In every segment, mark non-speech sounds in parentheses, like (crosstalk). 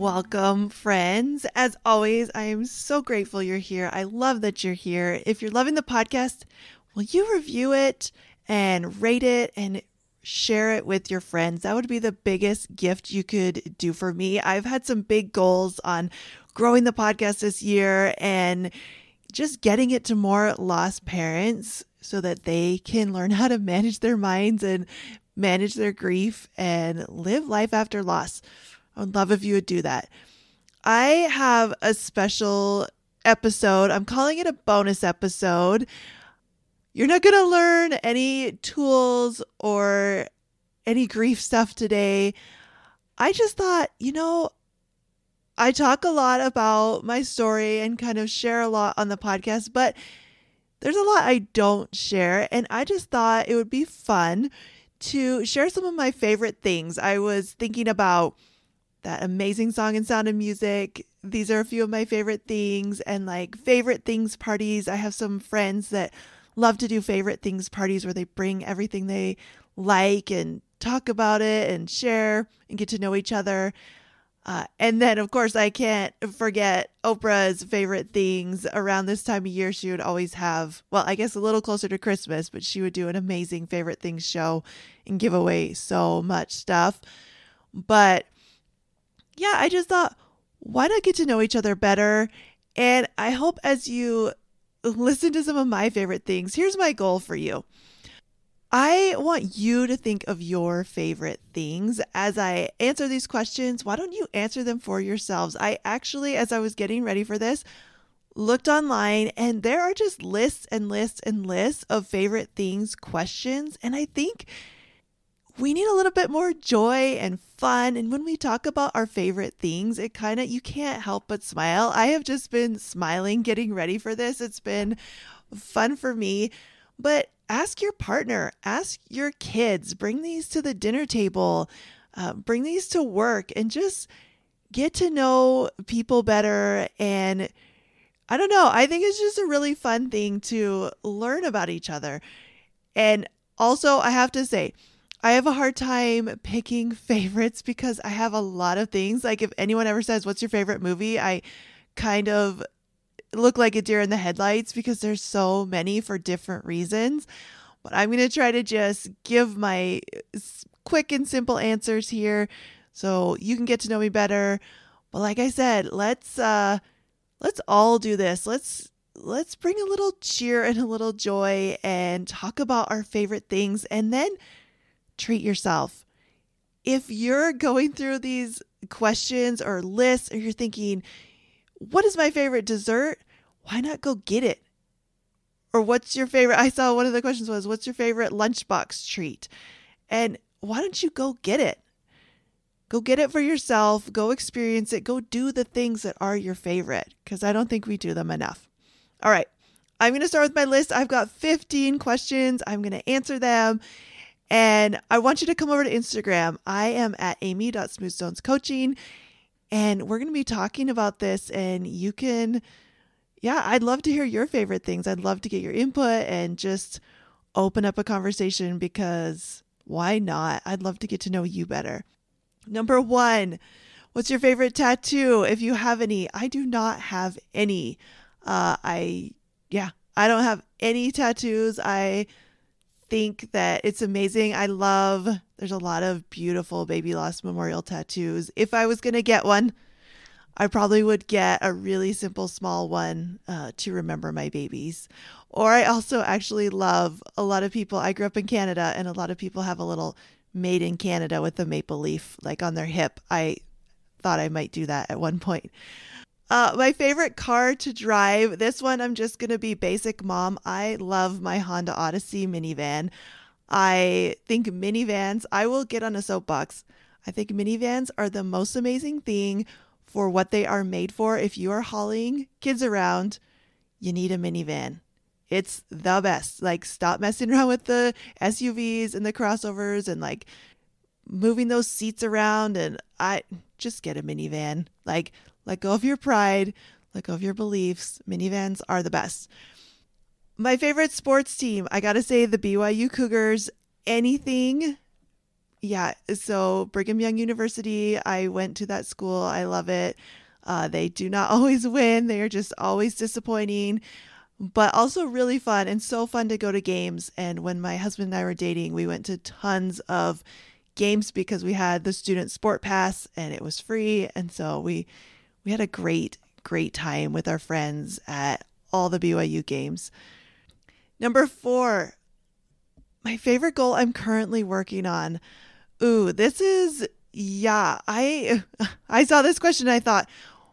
Welcome, friends. As always, I am so grateful you're here. I love that you're here. If you're loving the podcast, will you review it and rate it and share it with your friends? That would be the biggest gift you could do for me. I've had some big goals on growing the podcast this year and just getting it to more lost parents so that they can learn how to manage their minds and manage their grief and live life after loss. I would love if you would do that. I have a special episode. I'm calling it a bonus episode. You're not going to learn any tools or any grief stuff today. I just thought, you know, I talk a lot about my story and kind of share a lot on the podcast, but there's a lot I don't share. And I just thought it would be fun to share some of my favorite things. I was thinking about that amazing song and sound of music. These are a few of my favorite things and like favorite things parties. I have some friends that love to do favorite things parties where they bring everything they like and talk about it and share and get to know each other. Uh, and then, of course, I can't forget Oprah's favorite things around this time of year. She would always have, well, I guess a little closer to Christmas, but she would do an amazing favorite things show and give away so much stuff. But yeah, I just thought, why not get to know each other better? And I hope as you listen to some of my favorite things, here's my goal for you. I want you to think of your favorite things as I answer these questions. Why don't you answer them for yourselves? I actually, as I was getting ready for this, looked online and there are just lists and lists and lists of favorite things questions. And I think we need a little bit more joy and fun. And when we talk about our favorite things, it kind of, you can't help but smile. I have just been smiling getting ready for this. It's been fun for me. But ask your partner, ask your kids, bring these to the dinner table, uh, bring these to work, and just get to know people better. And I don't know, I think it's just a really fun thing to learn about each other. And also, I have to say, I have a hard time picking (laughs) favorites because I have a lot of things. Like if anyone ever says, "What's your favorite movie?" I kind of look like a deer in the headlights because there's so many for different reasons. But I'm going to try to just give my quick and simple answers here so you can get to know me better. But like I said, let's uh let's all do this. Let's let's bring a little cheer and a little joy and talk about our favorite things and then treat yourself. If you're going through these questions or lists, or you're thinking, what is my favorite dessert? Why not go get it? Or what's your favorite? I saw one of the questions was, what's your favorite lunchbox treat? And why don't you go get it? Go get it for yourself. Go experience it. Go do the things that are your favorite because I don't think we do them enough. All right. I'm going to start with my list. I've got 15 questions. I'm going to answer them and I want you to come over to Instagram. I am at amy.smoothstonescoaching. And we're going to be talking about this. And you can, yeah, I'd love to hear your favorite things. I'd love to get your input and just open up a conversation because why not? I'd love to get to know you better. Number one, what's your favorite tattoo? If you have any, I do not have any. Uh, I, yeah, I don't have any tattoos. I, think that it's amazing. I love, there's a lot of beautiful baby loss memorial tattoos. If I was going to get one, I probably would get a really simple small one uh, to remember my babies. Or I also actually love a lot of people. I grew up in Canada, and a lot of people have a little made in Canada with a maple leaf like on their hip. I thought I might do that at one point. Uh, my favorite car to drive. This one, I'm just going to be basic mom. I love my Honda Odyssey minivan. I think minivans, I will get on a soapbox. I think minivans are the most amazing thing for what they are made for. If you are hauling kids around, you need a minivan. It's the best. Like, stop messing (laughs) around with the SUVs and the crossovers and like moving those seats around. And I just get a minivan. Like, let go of your pride, let go of your beliefs. Minivans are the best. My favorite sports team, I got to say, the BYU Cougars. Anything yeah, so Brigham Young University, I went to that school. I love it. Uh, they do not (laughs) always win, they are just always disappointing, but also really fun and so fun to go to games. And when my husband and I were dating, we went to tons of games because we had the student sport pass and it was free. And so we we had a great, great time with our friends at all the BYU games. Number four, my favorite goal I'm currently working on. Ooh, this is yeah. I (laughs) I saw this question I thought,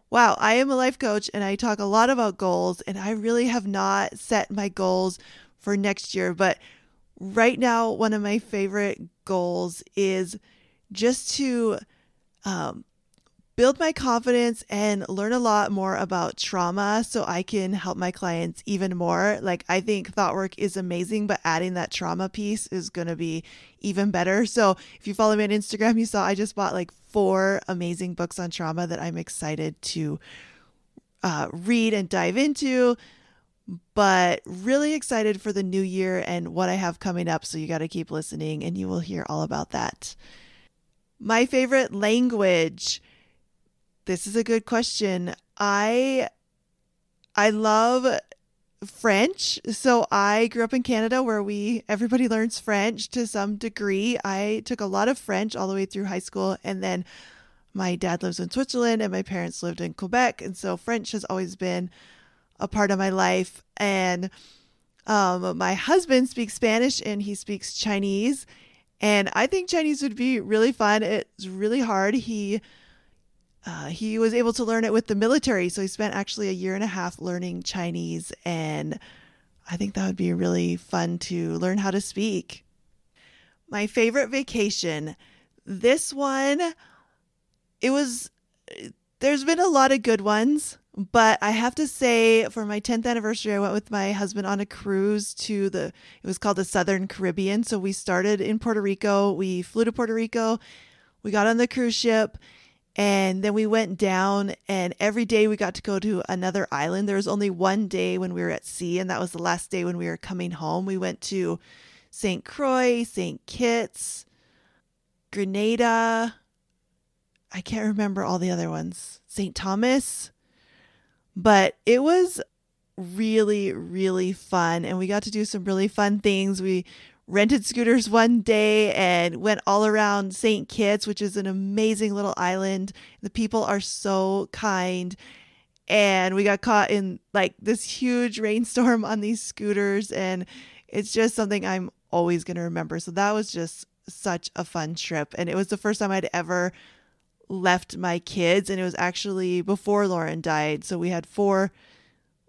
wow, I am a life coach and I talk a lot about goals and I really have not set my goals for next year, but right now one of my favorite goals is just to um, build my confidence and learn a lot more about trauma so I can help my clients even more. Like, I think thought work is amazing, but adding that trauma piece is going to be even better. So, if you follow me on Instagram, you saw I just bought like four amazing books on trauma that I'm excited to uh, read and dive into. But really excited for the new year and what I have coming up. So, you got to keep listening and you will hear all about that. My favorite language. This is a good question. I I love French. So I grew up in Canada where we everybody learns French to some degree. I took a lot of French all the way through high school and then my dad lives in Switzerland and my parents lived in Quebec and so French has always been a part of my life and um, my husband speaks Spanish and he speaks Chinese and I think Chinese would be really fun. It's really hard. He uh, he was able to learn it with the military. So he spent actually a year and a half learning Chinese. And I think that would be really fun to learn how to speak. My favorite vacation. This one, it was, there's been a lot of good ones, but I have to say for my 10th anniversary, I went with my husband on a cruise to the, it was called the Southern Caribbean. So we started in Puerto Rico. We flew to Puerto Rico. We got on the cruise ship and then we went down, and every day we got to go to another island. There was only one day when we were at sea, and that was the last day when we were coming home. We went to St. Croix, St. Kitts, Grenada. I can't remember all the other ones. St. Thomas. But it was really, really fun. And we got to do some really fun things. We rented scooters one day and went all around St. Kitts, which is an amazing little island. The people are so kind. And we got caught in like this huge rainstorm on these scooters. And it's just something I'm always going to remember. So that was just such a fun trip. And it was the first time I'd ever left my kids. And it was actually before Lauren died. So we had four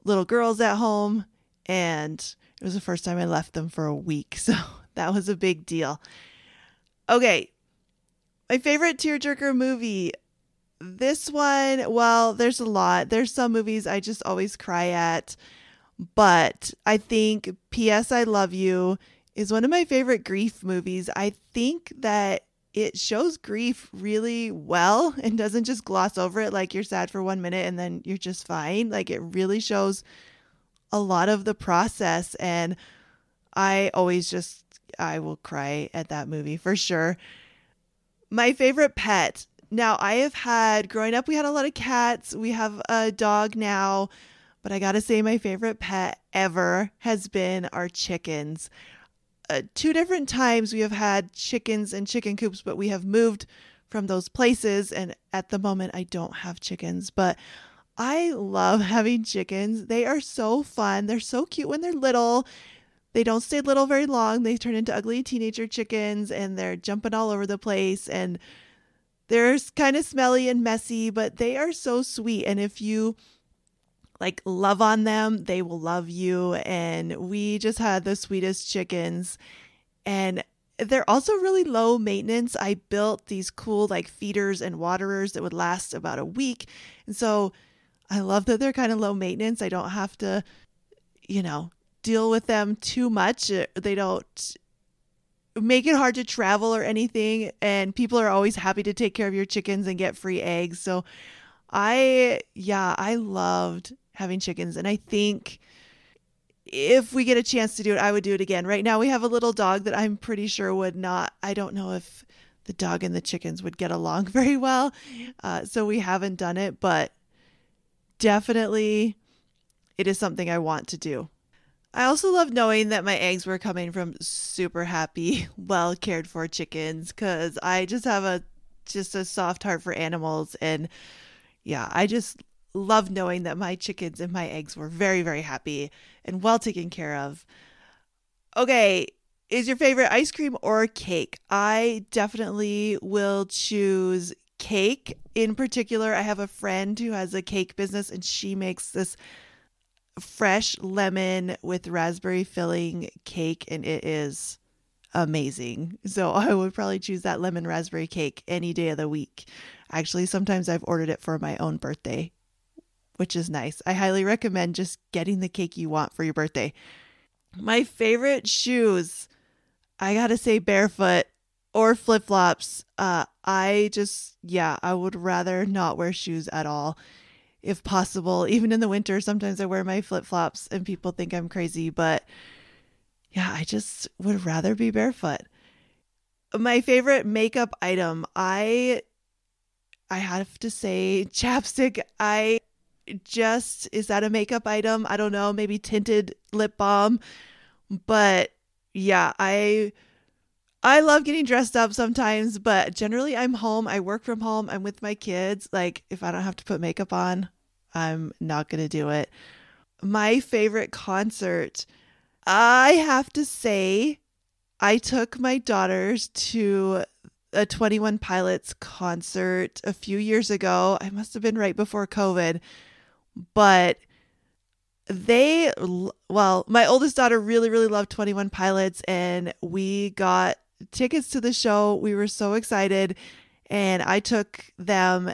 little girls at home. And it was the first time I left them for a week, (laughs) so that was a big deal. Okay, my favorite tearjerker movie. This one, well, there's a lot. There's some movies I just always cry at, but I think P.S. I Love You is one of my favorite grief movies. I think that it shows grief really well and doesn't just gloss over it like you're sad for one minute and then you're just fine. Like it really shows a lot of the process and I always just I will cry at that movie for sure. My favorite pet. Now, I have had growing up we had a lot of cats. We have a dog now, but I got to say my favorite pet ever has been our chickens. Uh, two different times we have had chickens and chicken coops, but we have moved from those places and at the moment I don't have chickens, but I love having chickens. They are so fun. They're so cute when they're little. They don't stay little very long. They turn into ugly teenager chickens and they're jumping all over the place and they're kind of smelly and messy, but they are so sweet. And if you like love on them, they will love you. And we just had the sweetest chickens. And they're also really low maintenance. I built these cool like feeders and waterers that would last about a week. And so I love that they're kind of low maintenance. I don't have to, you know, deal with them too much. Uh, they don't make it hard to travel or anything. And people are always happy to take care of your chickens and get free eggs. So I, yeah, I loved having chickens. And I think if we get a chance to do it, I would do it again. Right now, we have a little dog that I'm pretty sure would not, I don't know if the dog and the chickens would get along (laughs) very well. Uh, so we haven't done it, but definitely it is something I want to do. I also love knowing that my eggs were coming from super happy, (laughs) well cared for chickens because I just have a just a soft heart for animals and yeah, I just love knowing that my chickens and my eggs were very very happy and well taken care of. Okay, is your favorite ice cream or cake? I definitely will choose cake. In particular, I have a friend who has a cake business and she makes this fresh lemon with raspberry filling cake and it is amazing. So (laughs) I would probably choose that lemon raspberry cake any day of the week. Actually, sometimes I've ordered it for my own birthday, which is nice. I highly recommend just getting the cake you want for your birthday. My favorite shoes, I gotta say barefoot or flip flops. Uh, I just, yeah, I would rather not wear shoes at all if possible. Even in the winter, sometimes I wear my flip flops and people think I'm crazy, but yeah, I just would rather be barefoot. My favorite makeup item, I I have to say (laughs) chapstick. I just is that a makeup item? I don't know, maybe tinted lip balm, but yeah, I I love getting dressed up sometimes, but generally I'm home. I work from home. I'm with my kids. Like if I don't have to put makeup on, I'm not going to do it. My favorite concert, I have to say, I took my daughters to a 21 Pilots concert a few years ago. I must have been right before COVID, but they, well, my oldest daughter really, really loved 21 Pilots, and we got tickets to the show. We were so excited. And I took them.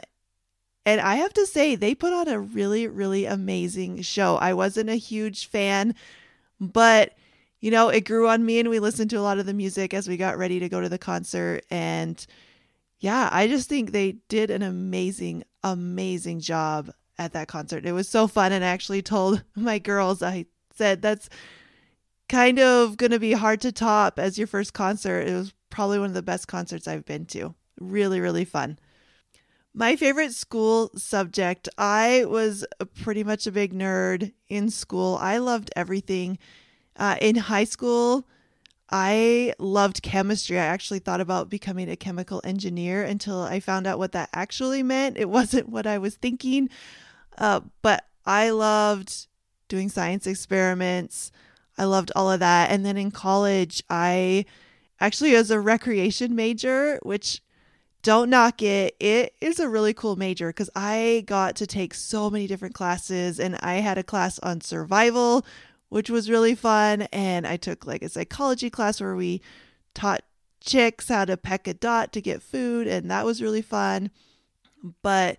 And I have to say, they put on a really, really amazing show. I wasn't a huge fan, but you know, it grew on me and we listened to a lot of the music as we got ready to go to the concert. And yeah, I just think they did an amazing, amazing job at that concert. It was so fun. And I actually told (laughs) my girls, I said, that's kind of going to be hard to top as your first concert. It was probably one of the best concerts I've been to. Really, really fun. My favorite school subject, I was pretty much a big nerd in school. I loved everything. Uh, in high school, I loved chemistry. I actually thought about becoming a chemical engineer until I found out what that actually meant. It (laughs) wasn't what I was thinking. Uh, but I loved doing science experiments. I loved all of that. And then in college, I actually was a recreation major, which don't knock it. It is a really cool major because I got to take so many different classes and I had a class on survival, which was really fun. And I took like a psychology class where we taught chicks how to peck a dot to get food, and that was really fun. But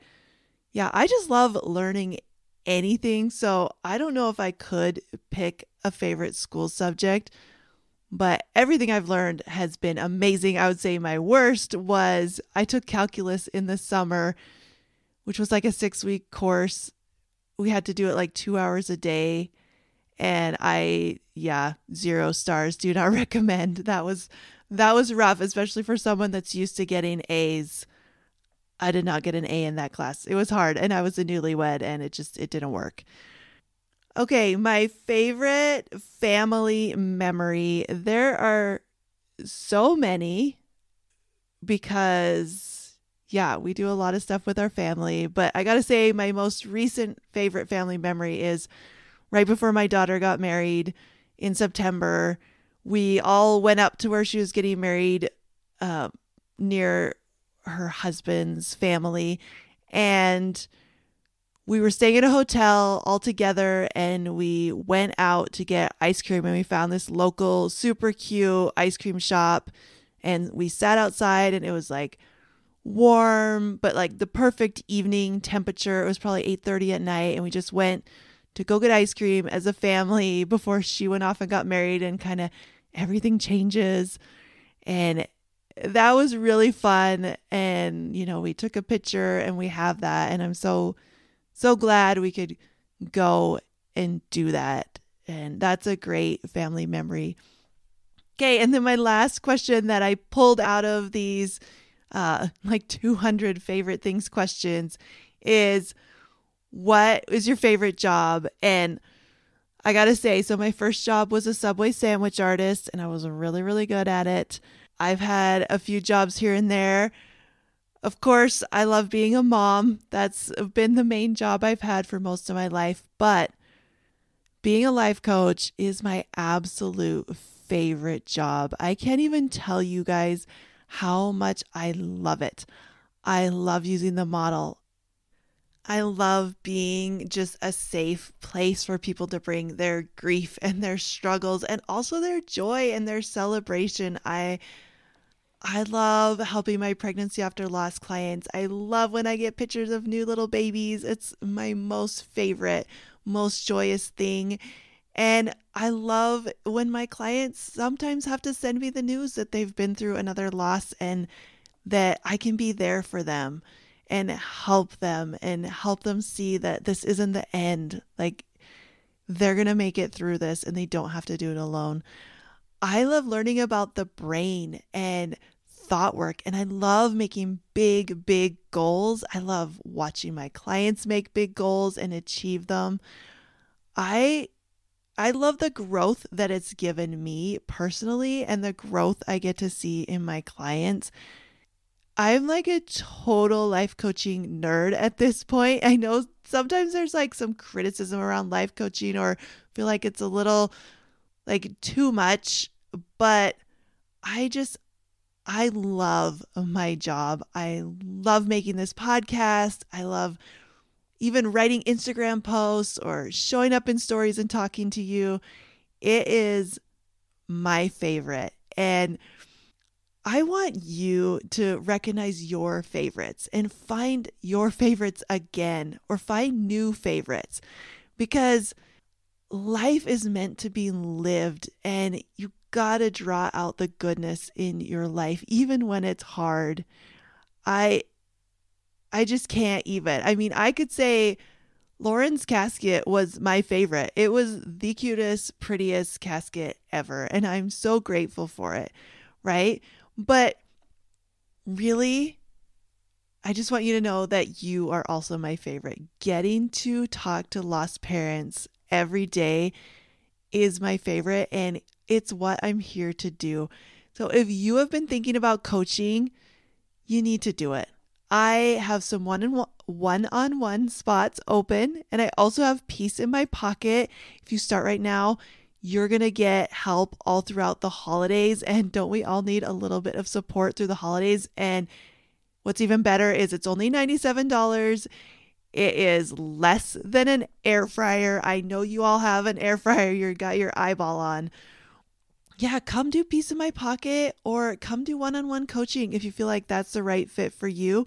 yeah, I just love learning anything. So I don't know if I could pick a favorite school subject, but everything I've learned has been amazing. I would say my worst was I took calculus in the summer, which was like a six week course. We had to do it like two hours a day. And I, yeah, zero stars. Do not (laughs) recommend. That was that was rough, especially for someone that's used to getting A's. I did not get an A in that class. It was hard and I was a newlywed and it just it didn't work. Okay, my favorite family memory. There are so many because yeah, we do a lot of stuff with our family, but I got to say my most recent favorite family memory is right before my daughter got married in September. We all went up to where she was getting married uh, near her husband's family and we were staying at a hotel all together and we went out to get ice cream and we found this local super cute ice cream shop and we sat outside and it was like warm but like the perfect evening temperature it was probably 8:30 at night and we just went to go get ice cream as a family (laughs) before she went off and got married and kind of everything changes. And that was really fun. And, you know, we took a picture and we have that. And I'm so, so glad we could go and do that. And that's a great family memory. Okay. And then my last question that I pulled out of these uh, (laughs) like 200 favorite things questions is what is your favorite job? And I got to say, so my first job was a Subway sandwich artist, and I was really, really good at it. I've had a few jobs here and there. Of course, I love being a mom. That's been the main job I've had for most of my life. But being a life coach is my absolute favorite job. I can't even tell you guys how much I love it. I love using the model. I love being just a safe place for people to bring their grief and their struggles and also their joy and their celebration. I I love helping my pregnancy after loss clients. I love when I get pictures of new little babies. It's my most favorite, most joyous thing. And I love when my clients sometimes have to send me the news that they've been through another loss and that I can be there for them and help them and help them see that this isn't the end. Like they're going to make it through this and they don't have to do it alone. I love learning about the brain and thought work and I love making big, big goals. I love watching my clients make big goals and achieve them. I I love the growth that it's given me personally and the growth I get to see in my clients. I'm like a total life coaching nerd at this point. I know sometimes there's like some criticism around life coaching or feel like it's a little like too much, but I just I love my job. I love making this podcast. I love even writing Instagram posts or showing up in stories and talking to you. It is my favorite. And I want you to recognize your favorites and find your favorites again or find new favorites because life is meant to be lived and you got to draw out the goodness in your life even when it's hard. I I just can't even. I mean, I could say Lauren's casket was my favorite. It was the cutest, prettiest casket ever. And I'm so grateful for it. Right. But really, I just want you to know that you are also my favorite. Getting to talk to lost parents every day is my favorite. And it's what I'm here to do. So if you have been thinking about coaching, you need to do it. I have some one and one on one spots open, and I also have peace in my pocket. If you start right now, you're going to get help all throughout the holidays. And don't we all need a little bit of support through the holidays? And what's even better is it's only $97. It is less than an air fryer. I know you all have an air (laughs) fryer you got your eyeball on yeah, come do Peace in My Pocket or come do one on one coaching if you feel like that's the right fit for you.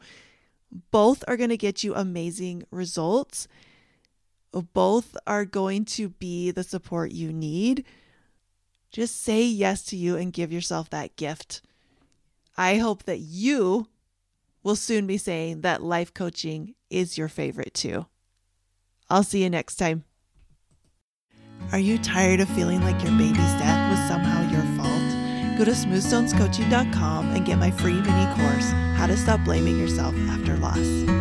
Both are going to get you amazing results. Both are going to be the support you need. Just say yes to you and give yourself that gift. I hope that you will soon be saying that life coaching is your favorite too. I'll see you next time. Are you tired of feeling like your baby's death was somehow your fault? Go to smoothstonescoaching.com and get my free mini course, How to Stop Blaming Yourself After Loss.